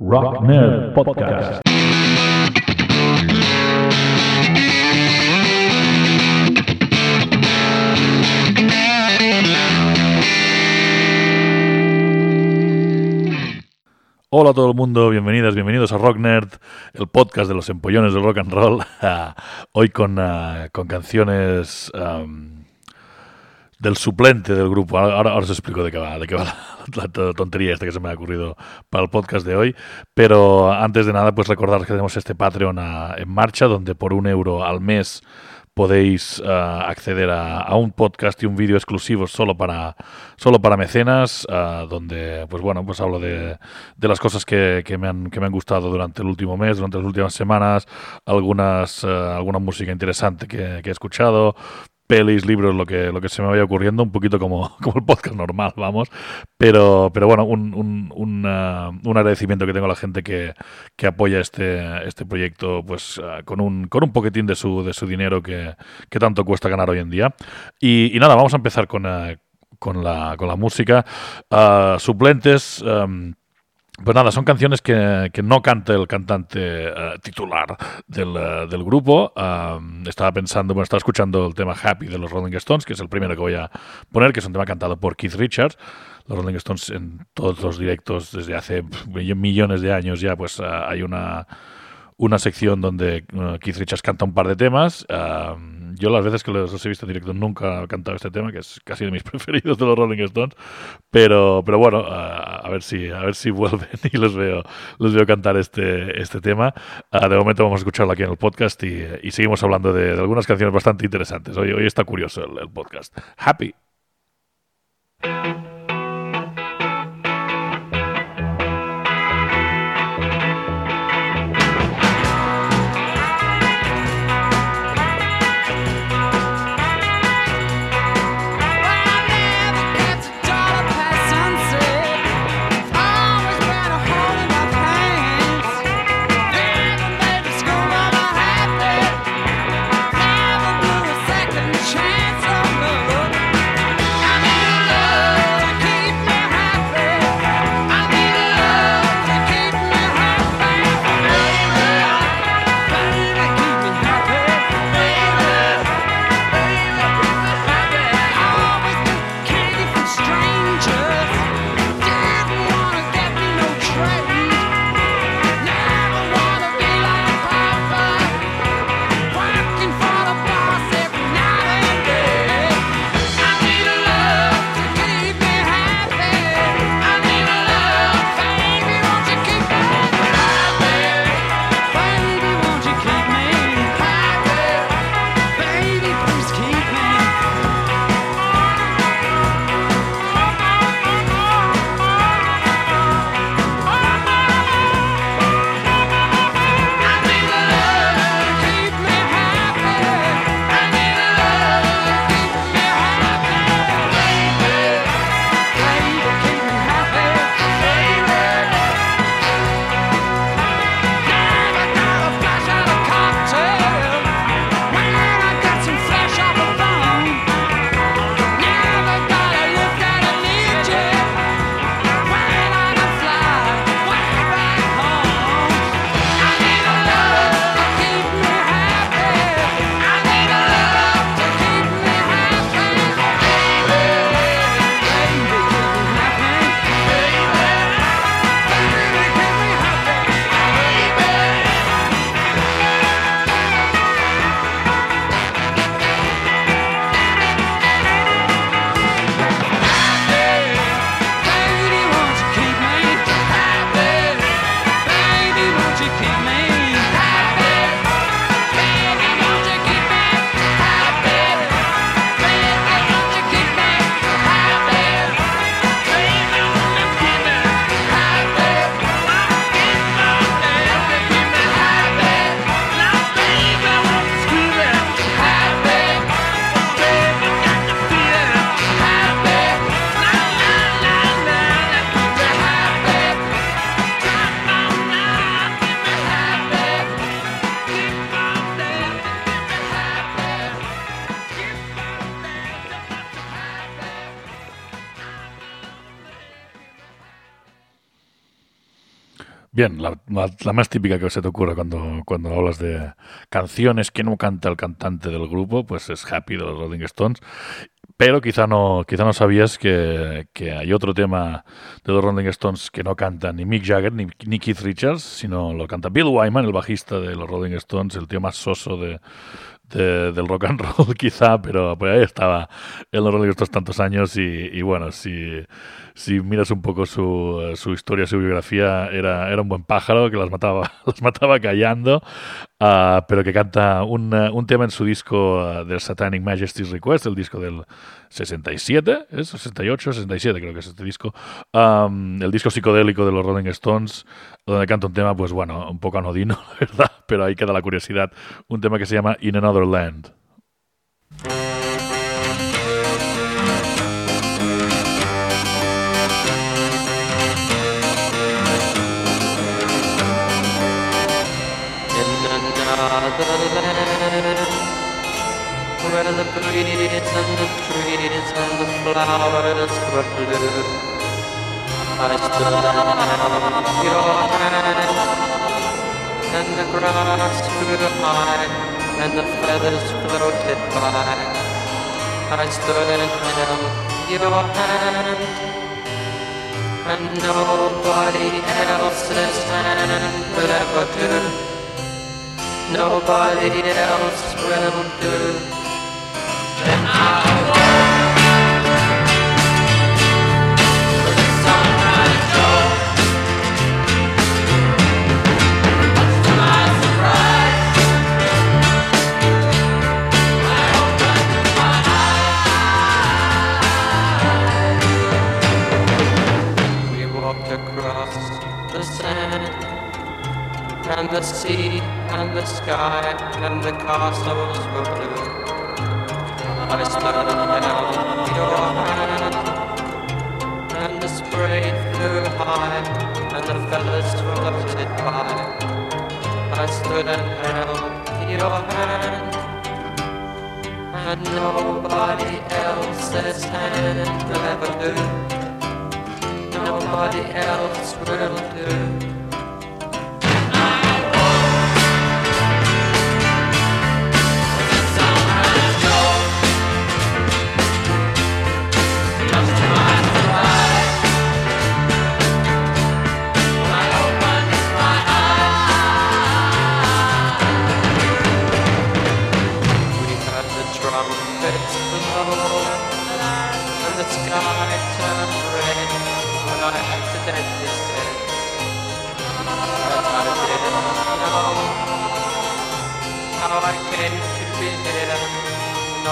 Rock Nerd Podcast. Hola a todo el mundo, bienvenidas, bienvenidos a Rock Nerd, el podcast de los empollones del rock and roll. Hoy con, uh, con canciones del suplente del grupo. Ahora, ahora, os explico de qué va, de qué va la, la, tontería esta que se me ha ocurrido para el podcast de hoy. Pero antes de nada, pues recordar que tenemos este Patreon en marcha, donde por un euro al mes podéis uh, acceder a, a, un podcast y un vídeo exclusivos solo para solo para mecenas uh, donde pues bueno pues hablo de, de las cosas que, que, me han, que me han gustado durante el último mes durante las últimas semanas algunas uh, alguna música interesante que he escuchado pelis, libros, lo que, lo que se me vaya ocurriendo, un poquito como, como el podcast normal, vamos. Pero, pero bueno, un, un, un, uh, un agradecimiento que tengo a la gente que, que apoya este, este proyecto pues uh, con, un, con un poquitín de su, de su dinero que, que tanto cuesta ganar hoy en día. Y, nada, vamos a empezar con, uh, con, la, con la música. suplentes. Um, pues nada, son canciones que, que no canta el cantante uh, titular del, uh, del grupo. Uh, estaba pensando, bueno, estaba escuchando el tema Happy de los Rolling Stones, que es el primero que voy a poner, que es un tema cantado por Keith Richards. Los Rolling Stones en todos los directos desde hace millones de años ya, pues hay una, una sección donde Keith Richards canta un par de temas. Yo las veces que los, he visto en directo nunca he cantado este tema, que es casi de mis preferidos de los Rolling Stones, pero, pero bueno, a ver si a ver si vuelven y los veo los veo cantar este, este tema. Uh, de momento vamos a escucharlo aquí en el podcast y, y seguimos hablando de, algunas canciones bastante interesantes. Hoy, hoy está curioso el podcast. Happy. Bien, la, más típica que se te ocurre cuando, cuando hablas de canciones que no canta el cantante del grupo, pues es Happy de los Rolling Stones. Pero quizá no, quizá no sabías que, hay otro tema de los Rolling Stones que no canta ni Mick Jagger ni, ni Keith Richards, sino lo canta Bill Wyman, el bajista de los Rolling Stones, el tío más soso de, del rock and roll quizá, pero pues ahí estaba los Rolling Stones tantos años y, bueno, si si miras un poco su, su, historia, su biografía, era, era un buen pájaro que las mataba, las mataba callando, uh, pero que canta un, un, tema en su disco uh, del Satanic Majesty's Request, el disco del 67, ¿es? 68, 67 creo que es este disco, um, el disco psicodélico de los Rolling Stones, donde canta un tema, pues bueno, un poco anodino, verdad, pero ahí queda la curiosidad, un tema que se llama In Another Land. Flowers were blue. I stood held your hand, and the grass grew high, and the feathers floated by. I stood and held your hand, and nobody else's hand will ever do. Nobody else will do. And I the sea and the sky and the castles were blue. I and held your hand, and the spray flew high and the feathers floated by. I stood and held your hand, and nobody else's hand will ever do. Nobody else will do.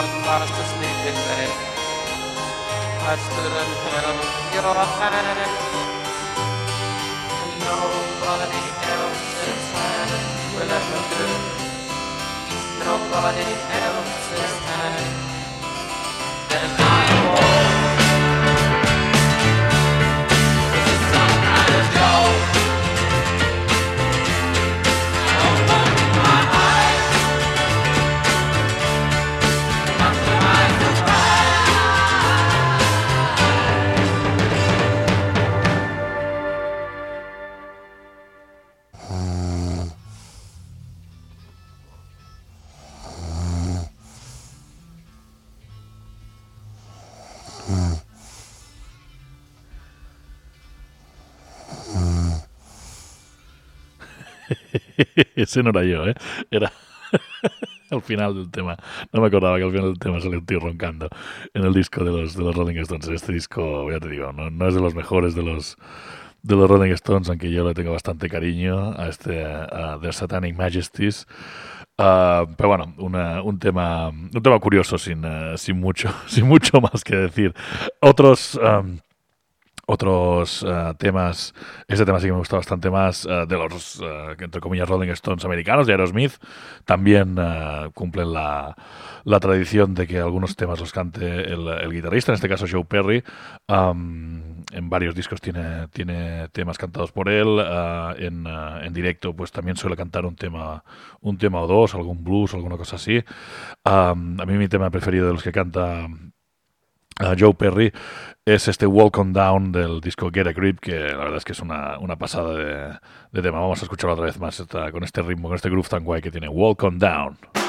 الأرض فارس تصليب للبلد أستر الفرر يرحل Nobody else Nobody else's hand will ever do. Nobody else is silent Ese no era yo, ¿eh? Era al final del tema. No me acordaba que al final del tema se le estoy roncando en el disco de los, de los Rolling Stones. Este disco, ya te digo, no, no es de los mejores de los de los Rolling Stones, aunque yo le tengo bastante cariño a este The Satanic Majesties. Uh, pero bueno, una, un tema un tema curioso sin, uh, sin mucho sin mucho más que decir. Otros otros uh, temas, este tema sí que me gusta bastante más, uh, de los, uh, entre comillas, Rolling Stones americanos, de Aerosmith, también cumplen la, la, tradición de que algunos temas los cante el, el guitarrista, en este caso Joe Perry. Um, en varios discos tiene, tiene temas cantados por él, en, en, directo pues también suele cantar un tema, un tema o dos, algún blues, alguna cosa así. Um, a mí mi tema preferido de los que canta a Joe Perry es este Walk On Down del disco Get a Grip, que la verdad es que es una, una pasada de, tema. Vamos a escucharlo otra vez más esta, con este ritmo, con este groove tan guay que tiene Walk On Down.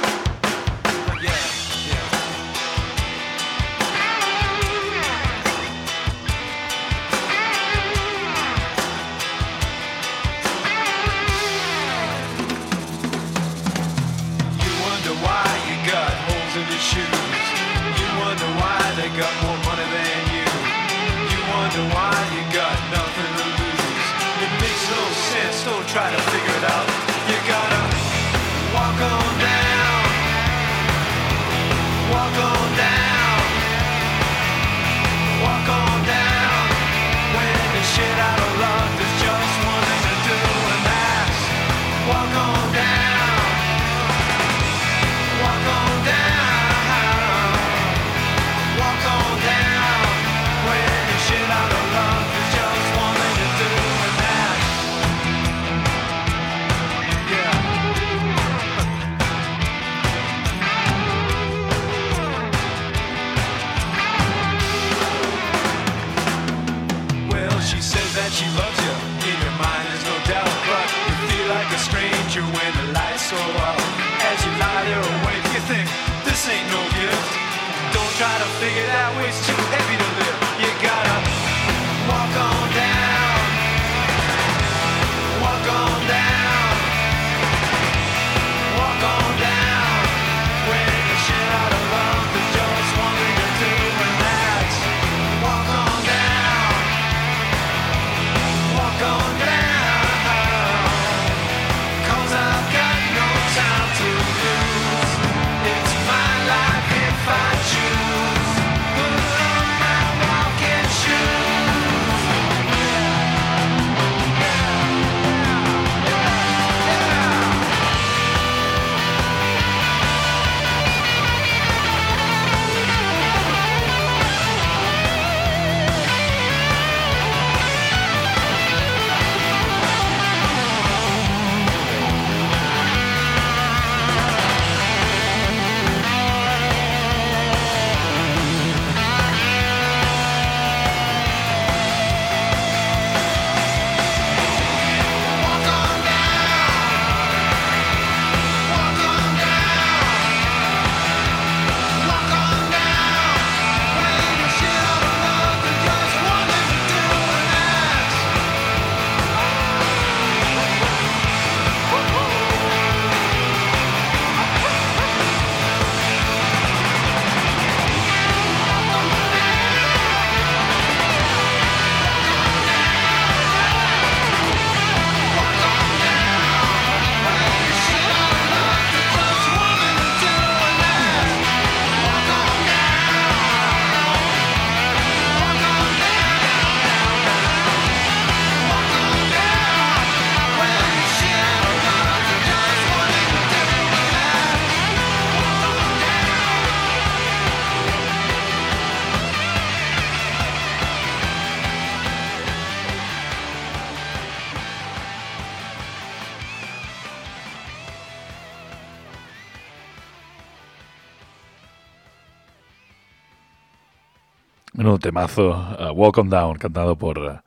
Menudo temazo, uh, Walk On Down, cantado por, uh,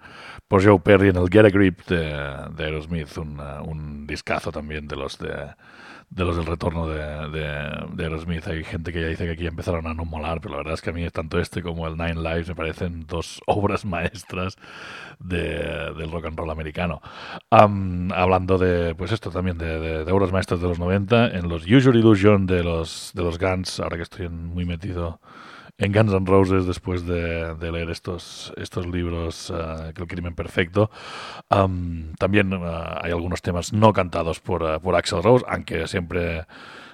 por Joe Perry en el Get a Grip de, Aerosmith, un, uh, un, discazo también de los de, los del retorno de, de, Aerosmith. Hay gente que ya dice que aquí empezaron a no molar, pero la verdad es que a mí tanto este como el Nine Lives me parecen dos obras maestras de, del rock and roll americano. Um, hablando de, pues esto también, de, obras maestras de los 90, en los Usual Illusion de los, de los Guns, ahora que estoy muy metido en Guns N' Roses después de, leer estos, estos libros, uh, El crimen perfecto. También uh, hay algunos temas no cantados por, uh, por Axel Rose, aunque siempre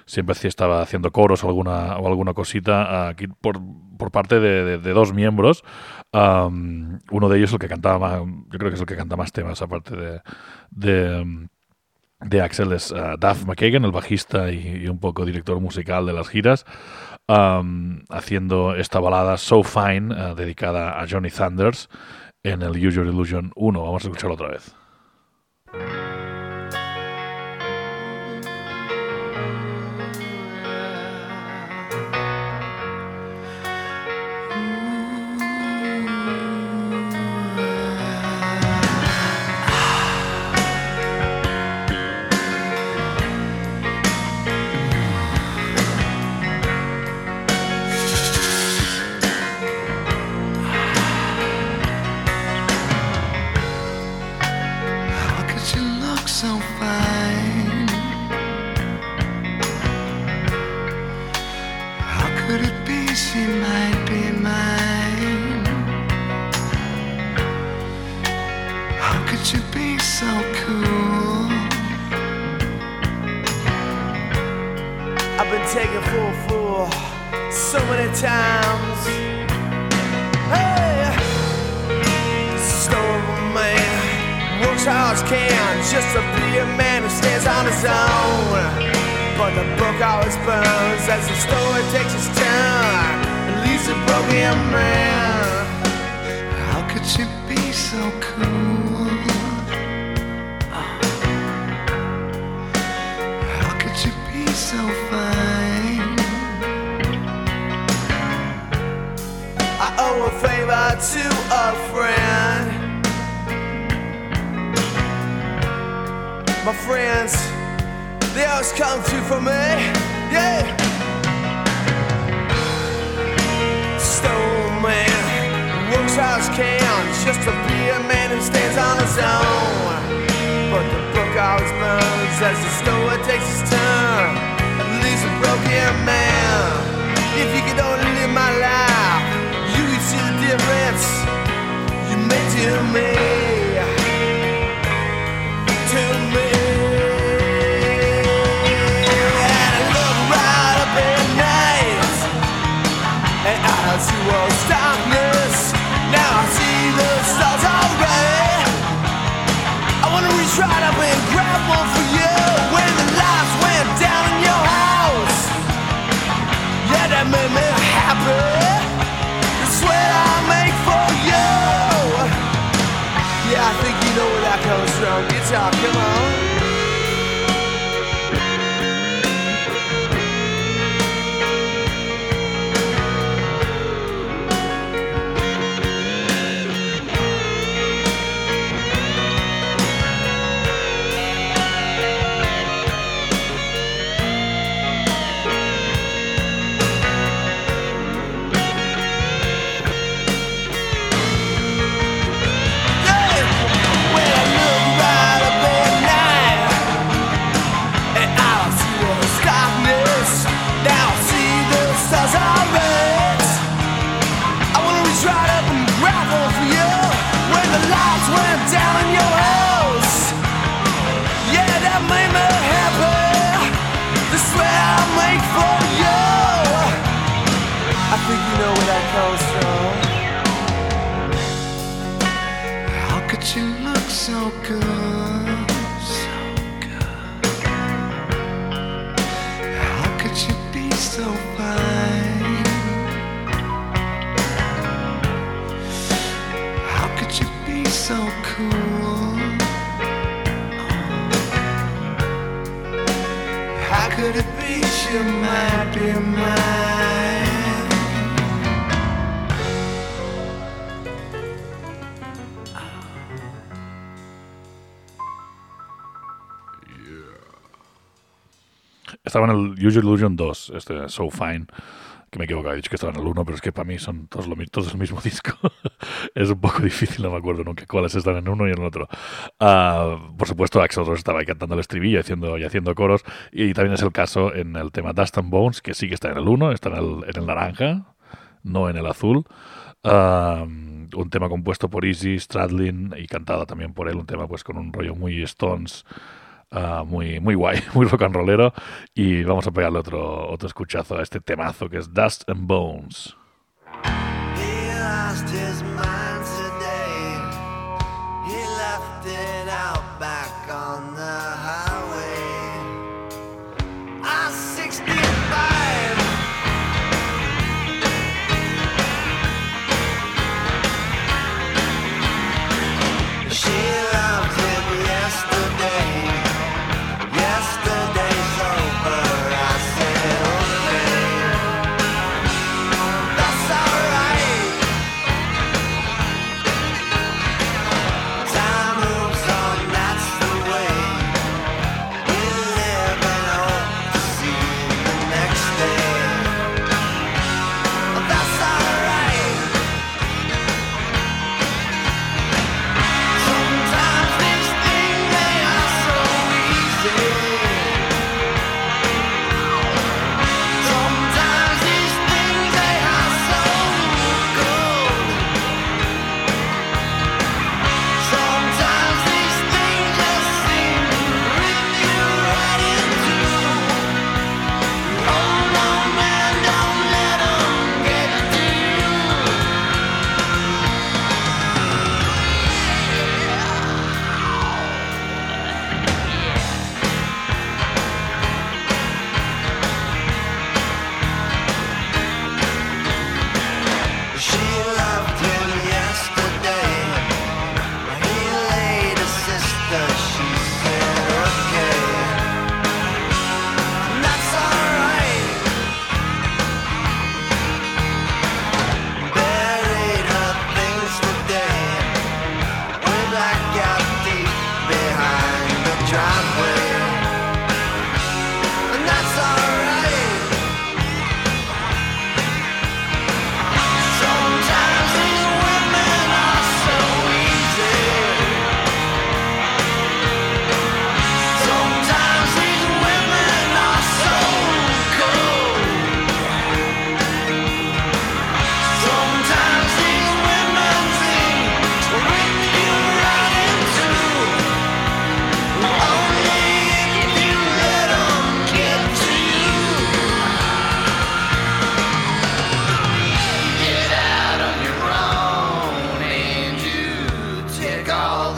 siempre estaba haciendo coros o alguna, o alguna cosita aquí por, por parte de, dos miembros. Uno de ellos el que cantaba más, yo creo que es el que canta más temas aparte de, de Axel es uh, Duff McKagan, el bajista y, un poco director musical de las giras um, haciendo esta balada So Fine uh, dedicada a Johnny Thunders en el Your Illusion 1. Vamos a escucharlo otra vez. Could it be she might be mine? Estaba en el Illusion 2, este So Fine, que me equivoco, he dicho que estaba en el 1, pero es que para mí son todos, lo, todos el mismo disco. es un poco difícil, no me acuerdo nunca cuáles están en uno y en el otro. Ah, por supuesto, Axel Rose estaba ahí cantando el estribillo haciendo, y haciendo coros, y también es el caso en el tema Dust and Bones, que sí que está en el 1, está en el, en el naranja, no en el azul. Ah, un tema compuesto por Easy Stradlin y cantado también por él, un tema pues con un rollo muy Stones, ah, muy, muy guay, muy rock and rollero. Y vamos a pegarle otro, otro escuchazo a este temazo que es Dust and Bones.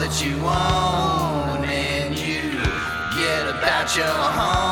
that you own and you get about your home.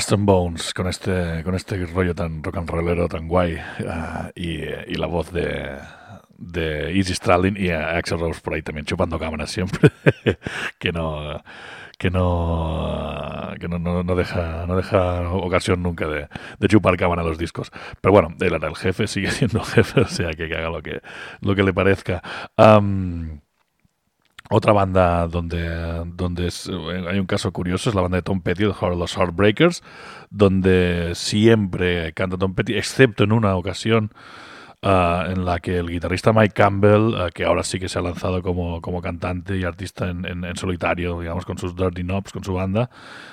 Dust Bones, con este, con este rollo tan rock and rollero, tan guay, ah, y, y la voz de, de Easy Stradlin y a Axel Rose por ahí también chupando cámaras siempre, que no que no que no, no, no deja no deja ocasión nunca de, de chupar cámara los discos. Pero bueno, era el jefe, sigue siendo jefe, o sea que, haga lo que lo que le parezca. Otra banda donde, donde es- hay un caso curioso es la banda de Tom Petty, los Heartbreakers, donde siempre canta Tom Petty, excepto en una ocasión ah, en la que el guitarrista Mike Campbell, ah, que ahora sí que se ha lanzado como, como cantante y artista en, en- en solitario, digamos, con sus Dirty Knobs, con su banda,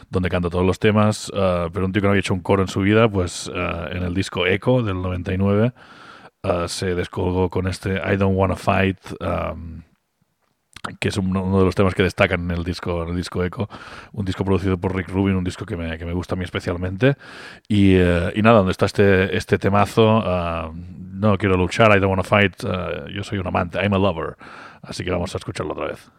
donde canta todos los temas, ah, pero un tío que no había hecho un coro en su vida, pues en el disco Echo del 99 ah, se descolgó con este I Don't Wanna Fight. Que es uno, de los temas que destacan en el disco, en el disco Echo, un disco producido por Rick Rubin, un disco que me, que me gusta a mí especialmente. Y, eh, y nada, donde está este, este temazo, ah, no quiero luchar, I don't wanna fight, ah, yo soy un amante, I'm a lover. Así que vamos a escucharlo otra vez.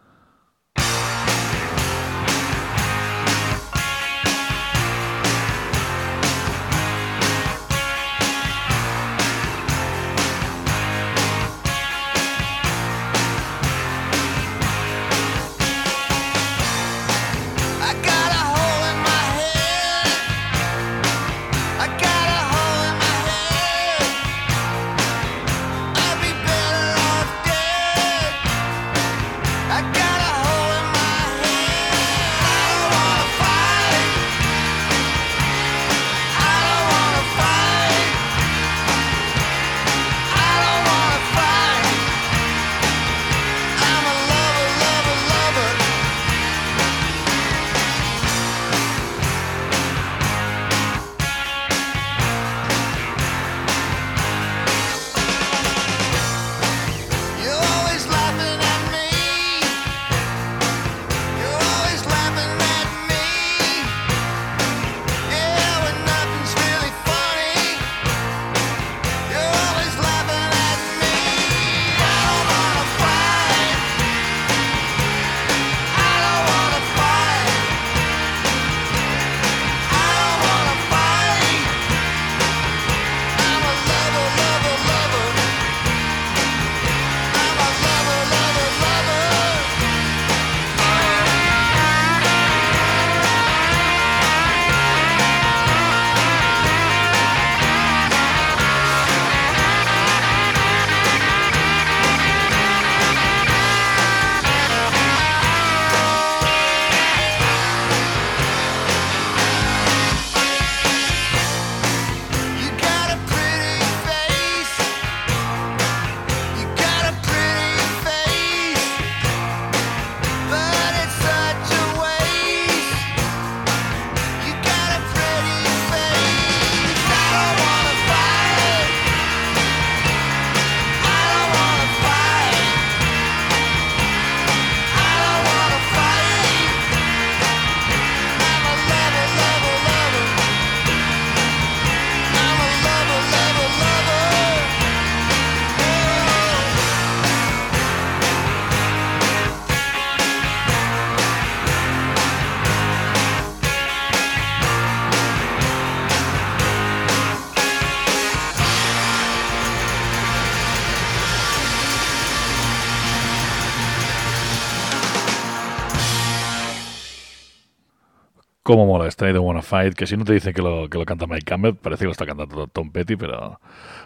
Cómo mola este I Don't Wanna Fight, que si no te dice que lo, que lo canta Mike Campbell, parece que lo está cantando Tom Petty, pero,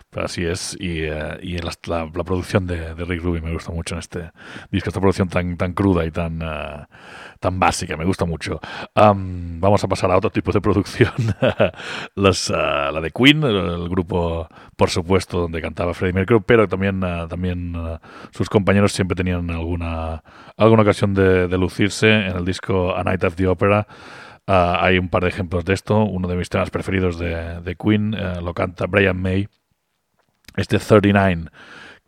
pero así es. Y, eh, y la, la- la producción de, de Rick Rubin me gusta mucho en este disco, esta producción tan, tan cruda y tan, eh, tan básica, me gusta mucho. Am, vamos a pasar a otro tipo de producción, ah, la de Queen, el, grupo, por supuesto, donde cantaba Freddie Mercury, pero también, también sus compañeros siempre tenían alguna, alguna ocasión de, de lucirse en el disco A Night of the Opera. Ah, hay un par de ejemplos de esto. Uno de mis temas preferidos de, de Queen eh, lo canta Brian May. Este 39,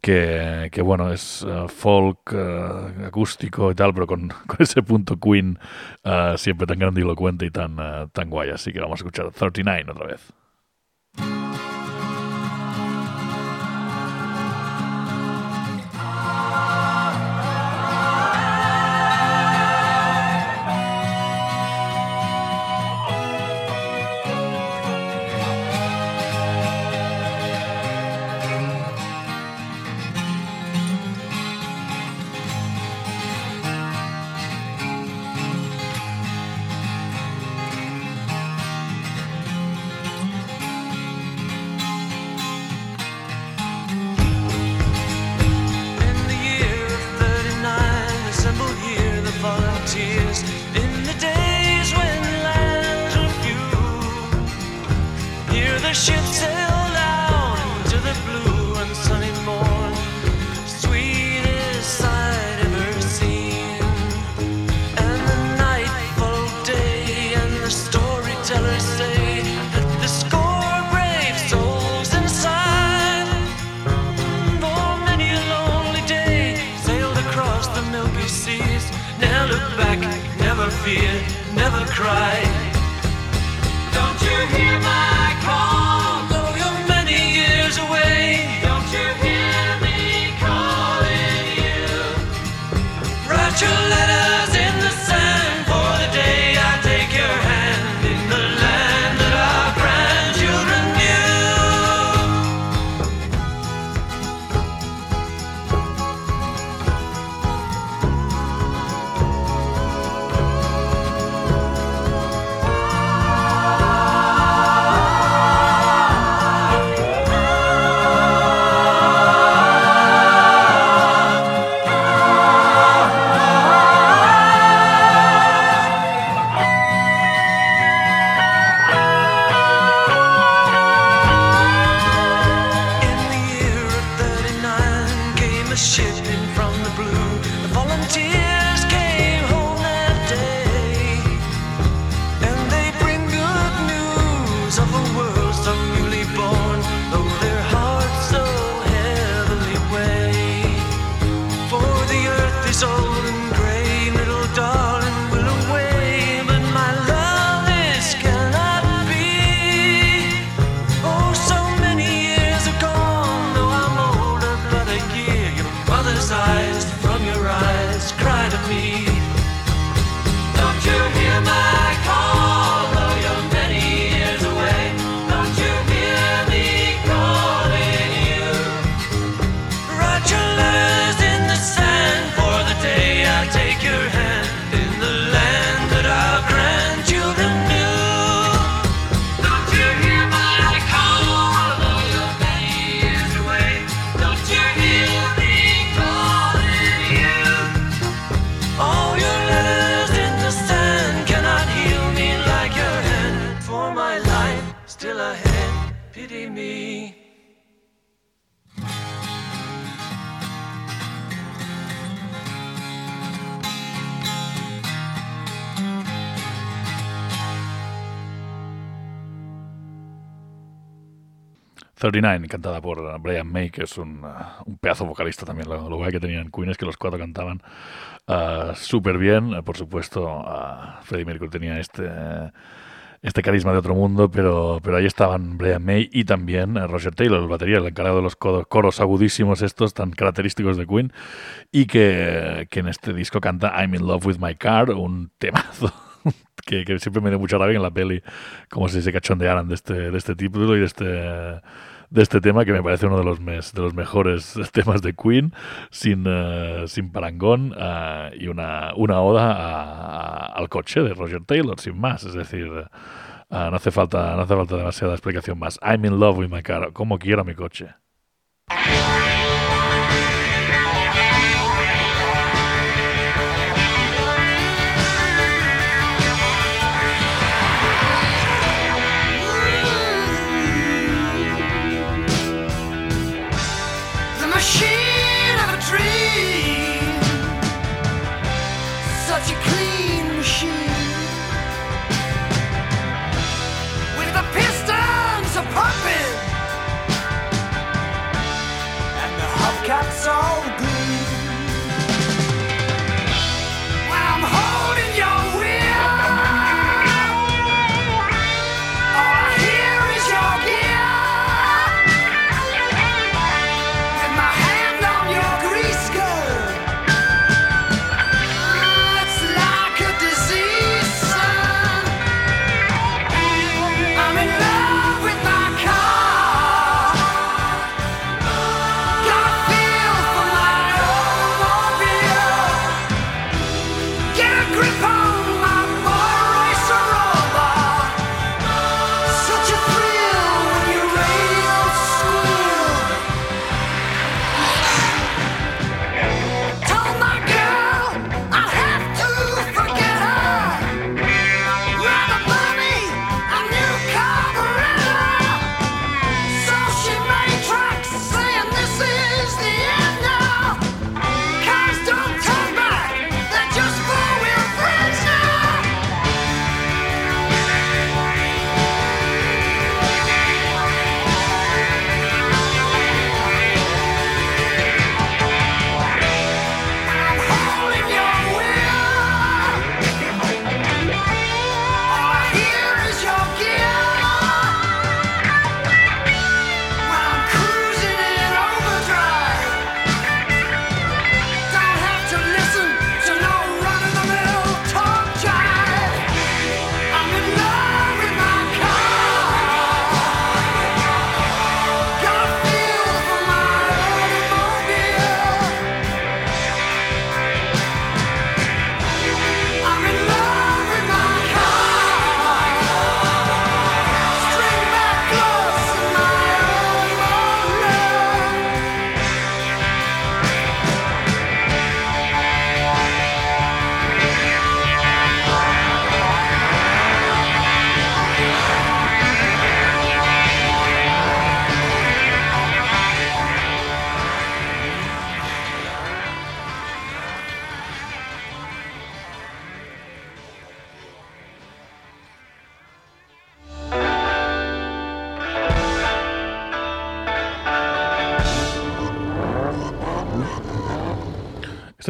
que, que bueno, es eh, folk eh, acústico y tal, pero con, ese punto Queen siempre tan grandilocuente y tan, tan guay. Así que vamos a escuchar 39 otra vez. Pity me. — 39, cantada por Brian May, que es un, uh, un pedazo vocalista también. Lo, lo guay que tenían Queen es que los cuatro cantaban uh, súper bien. Por supuesto, uh, Freddie Mercury tenía este, este carisma de otro mundo, pero, pero ahí estaban Brian May y también uh, Roger Taylor, el batería, el encargado de los coros, coros agudísimos estos, tan característicos de Queen, y que, que en este disco canta I'm in love with my car, un temazo. Que, que siempre me dio mucha rabia en la peli, como si se cachondearan de este, de este título y de este, de este tema, que me parece uno de los, mes, de los mejores temas de Queen, sin, uh, sin parangón, uh, y una, una oda al coche de Roger Taylor, sin más. Es decir, eh, no, hace falta, no hace falta demasiada explicación más. I'm in love with my car. Como quiero mi coche.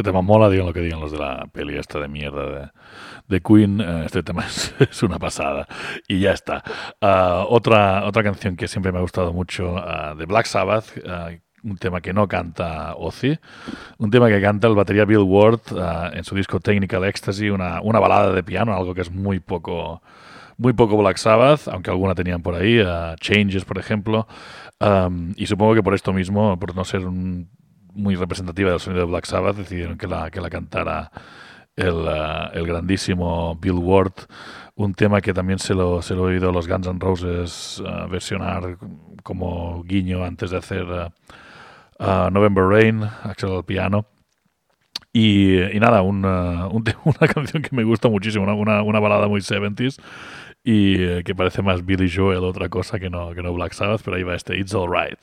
Tema mola, digan lo que digan los de la peli esta de mierda de, de Queen. eh, este tema es, es una pasada. Y ya está. Ah, otra, otra canción que siempre me ha gustado mucho ah, de Black Sabbath. ah, un tema que no canta Ozzy, un tema que canta el batería Bill Ward en su disco Technical Ecstasy, una, una balada de piano, algo que es muy poco, muy poco Black Sabbath, aunque alguna tenían por ahí, ah, Changes, por ejemplo. Um, y supongo que por esto mismo, por no ser un- muy representativa del sonido de Black Sabbath, decidieron que la, que la cantara el, ah, el grandísimo Bill Ward, un tema que también se lo, se lo he oído a los Guns N' Roses ah, versionar como guiño antes de hacer ah, ah, November Rain, Axel al piano. Y, y nada, una, una canción que me gusta muchísimo, una, una, una balada muy 70s y eh, que parece más Billy Joel otra cosa que no, que no Black Sabbath, pero ahí va este It's Alright.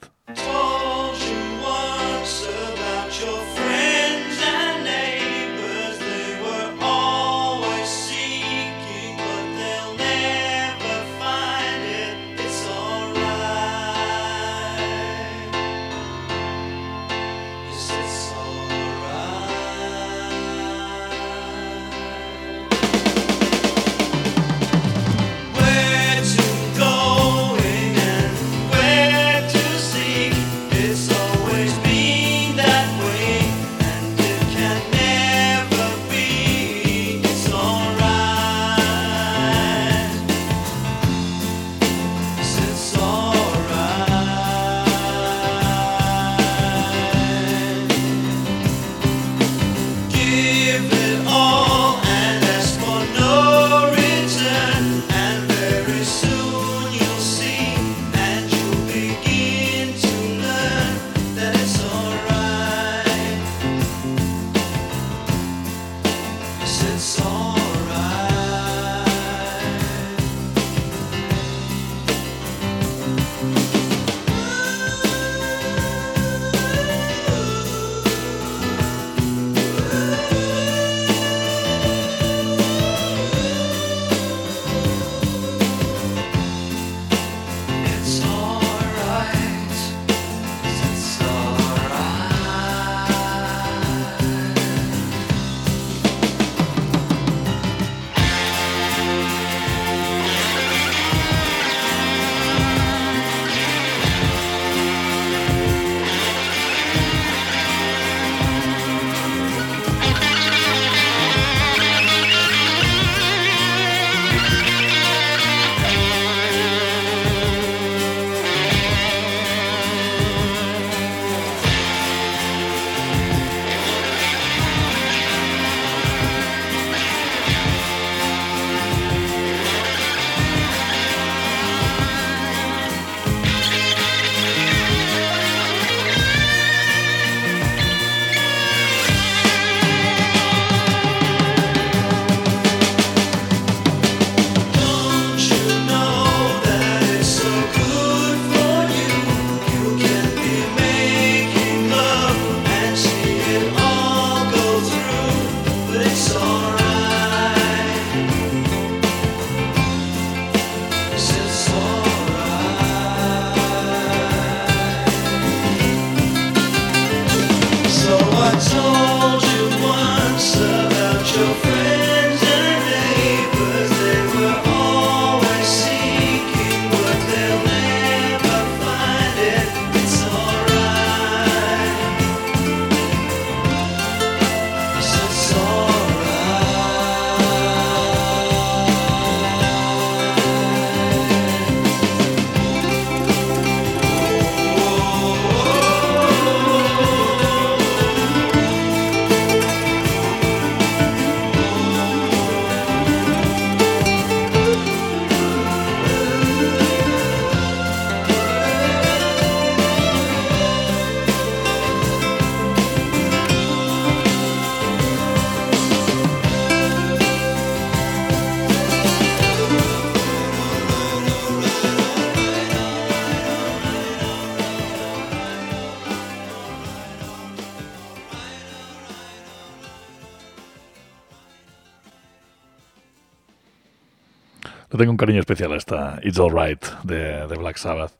Tengo un cariño especial a esta It's Alright de, de Black Sabbath.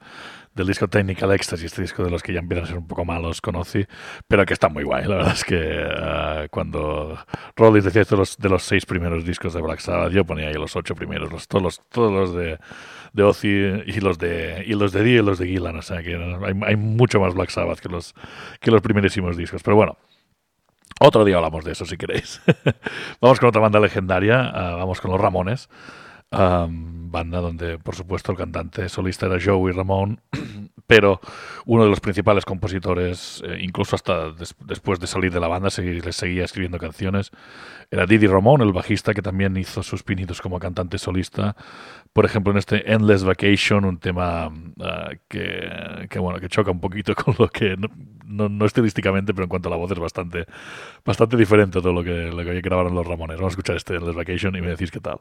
Del disco Technical Ecstasy, este disco de los que ya empiezan a ser un poco malos, conocí, pero que está muy guay. La verdad es que eh, cuando Rollins decía esto de los, de los seis primeros discos de Black Sabbath, yo ponía ahí los ocho primeros, los, todos, los, todos los de, de Ozzy y los de, y los de Dio y los de Gillan. O sea que hay, hay mucho más Black Sabbath que los, que los primerísimos discos. Pero bueno, otro día hablamos de eso si queréis. vamos con otra banda legendaria, ah, vamos con los Ramones. Banda donde, por supuesto, el cantante solista era Joey Ramón, pero uno de los principales compositores, eh, incluso hasta des- después de salir de la banda, seguir- le seguía escribiendo canciones, era Didi Ramón, el bajista, que también hizo sus pinitos como cantante solista. Por ejemplo, en este Endless Vacation, un tema ah, que, bueno, que choca un poquito con lo que, no, no, no estilísticamente, pero en cuanto a la voz es bastante, bastante diferente a todo lo que, lo que grabaron los Ramones. Vamos a escuchar este Endless Vacation y me decís qué tal.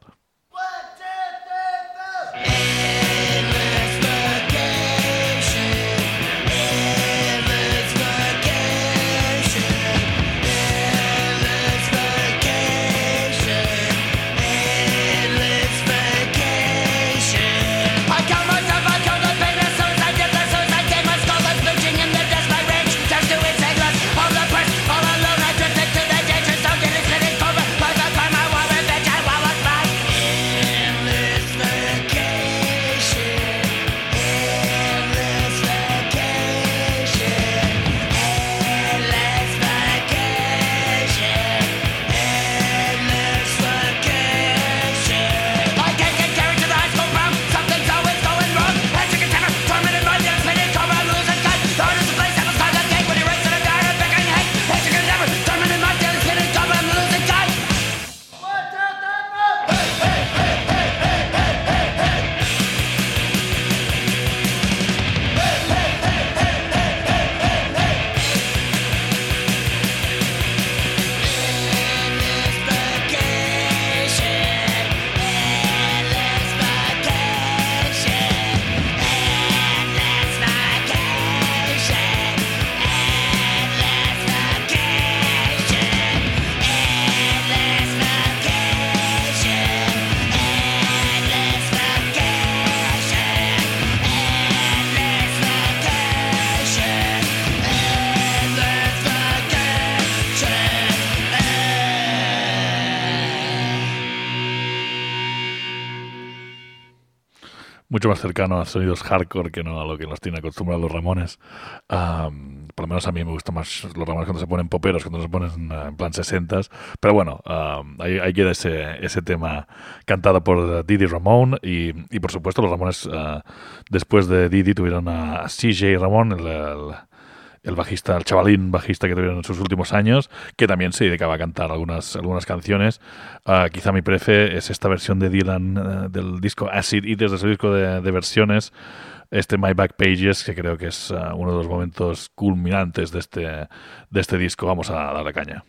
Mucho más cercano a sonidos hardcore que no a lo que nos tiene acostumbrados los Ramones. Am, por lo menos a mí me gustan más los Ramones cuando se ponen poperos, cuando se ponen eh, en plan 60 Pero bueno, am, ahí, ahí queda ese, ese tema cantado por Didi Ramón. Y, y por supuesto, los Ramones, ah, después de Didi, tuvieron a CJ Ramón, el, el- el bajista, el chavalín bajista que tuvieron en sus últimos años, que también se dedicaba a cantar algunas, algunas canciones. Ah, quizá mi prefe es esta versión de Dylan eh, del disco Acid y desde ese disco de, de versiones, este My Back Pages, que creo que es ah, uno de los momentos culminantes de este, de este disco. Vamos a darle caña.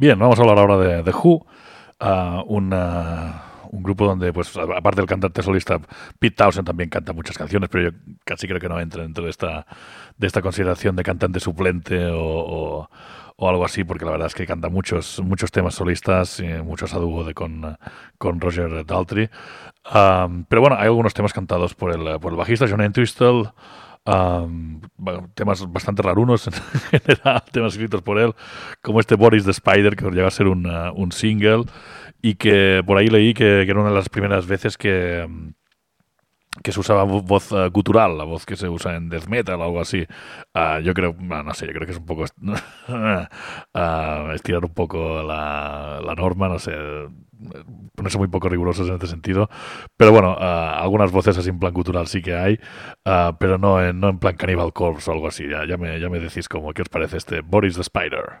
Bien, vamos a hablar ahora de The Who, ah, una- un grupo donde, pues, aparte del cantante solista, Pete Townsend también canta muchas canciones, pero yo casi creo que no entra dentro de esta, de esta consideración de cantante suplente o, o- algo así, porque la verdad es que canta muchos, muchos temas solistas, y muchos a dúo de con, con Roger Daltrey. Am, pero bueno, hay algunos temas cantados por el, por el bajista John Entwistle, bueno, temas bastante rarunos en general, temas escritos por él, como este Boris the Spider, que llega a ser un, uh, un single, y que por ahí leí que, que era una de las primeras veces que, mm, que se usaba vo- voz uh, gutural, la voz que se usa en death metal o algo así. Ah, yo creo, bueno, no sé, yo creo que es un poco ah, estirar un poco la, la norma, no sé, ponerse muy poco rigurosos en este sentido. Pero bueno, ah, algunas voces así en plan gutural sí que hay, ah, pero no en, no en plan Cannibal Corpse o algo así. Ya, ya, me, ya me decís cómo, qué os parece este Boris the Spider.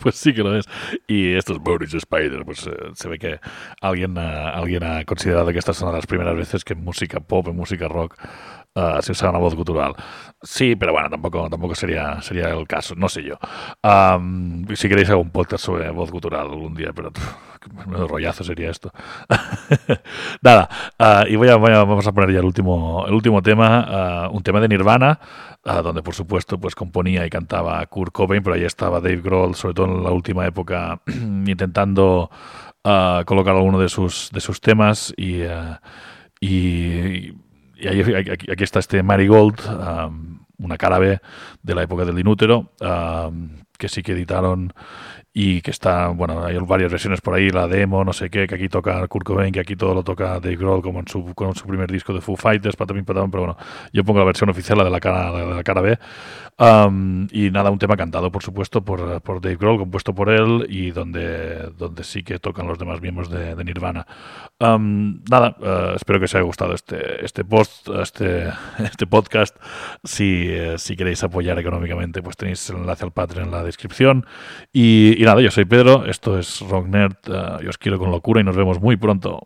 pues sí que lo es. Y estos Boris Spider, pues eh, se ve que alguien, ha- alguien ha considerado que estas son las primeras veces que en música pop, en música rock, ah, se usa una voz gutural. Sí, pero bueno, tampoco, tampoco sería, sería el caso, no sé yo. Am, si queréis hago un podcast sobre voz gutural algún día, pero rollazo sería esto. Nada, ah, y voy a, voy vamos a poner ya el último, el último tema, ah, un tema de Nirvana, ah, donde por supuesto pues componía y cantaba Kurt Cobain, pero ahí estaba Dave Grohl, sobre todo en la última época, intentando ah, colocar alguno de sus, de sus temas y, ah, y, ahí- aquí, está este Marigold, am, una cara B de la época del Inútero, que sí que editaron y que está, bueno, hay varias versiones por ahí, la demo, no sé qué, que aquí toca Kurt Cobain, que aquí todo lo toca Dave Grohl como en su, con su primer disco de Foo Fighters, patapim, patapam, pero bueno, yo pongo la versión oficial, la de la cara, la de la cara B. Am, y nada, un tema cantado, por supuesto, por, por Dave Grohl, compuesto por él y donde, donde sí que tocan los demás miembros de, de Nirvana. Am, nada, eh, espero que os haya gustado este, este post, este, este podcast. Si, eh, si queréis apoyar económicamente, pues tenéis el enlace al Patreon en la descripción. Y, nada, yo soy Pedro, esto es Rock Nerd, eh, yo os quiero con locura y nos vemos muy pronto.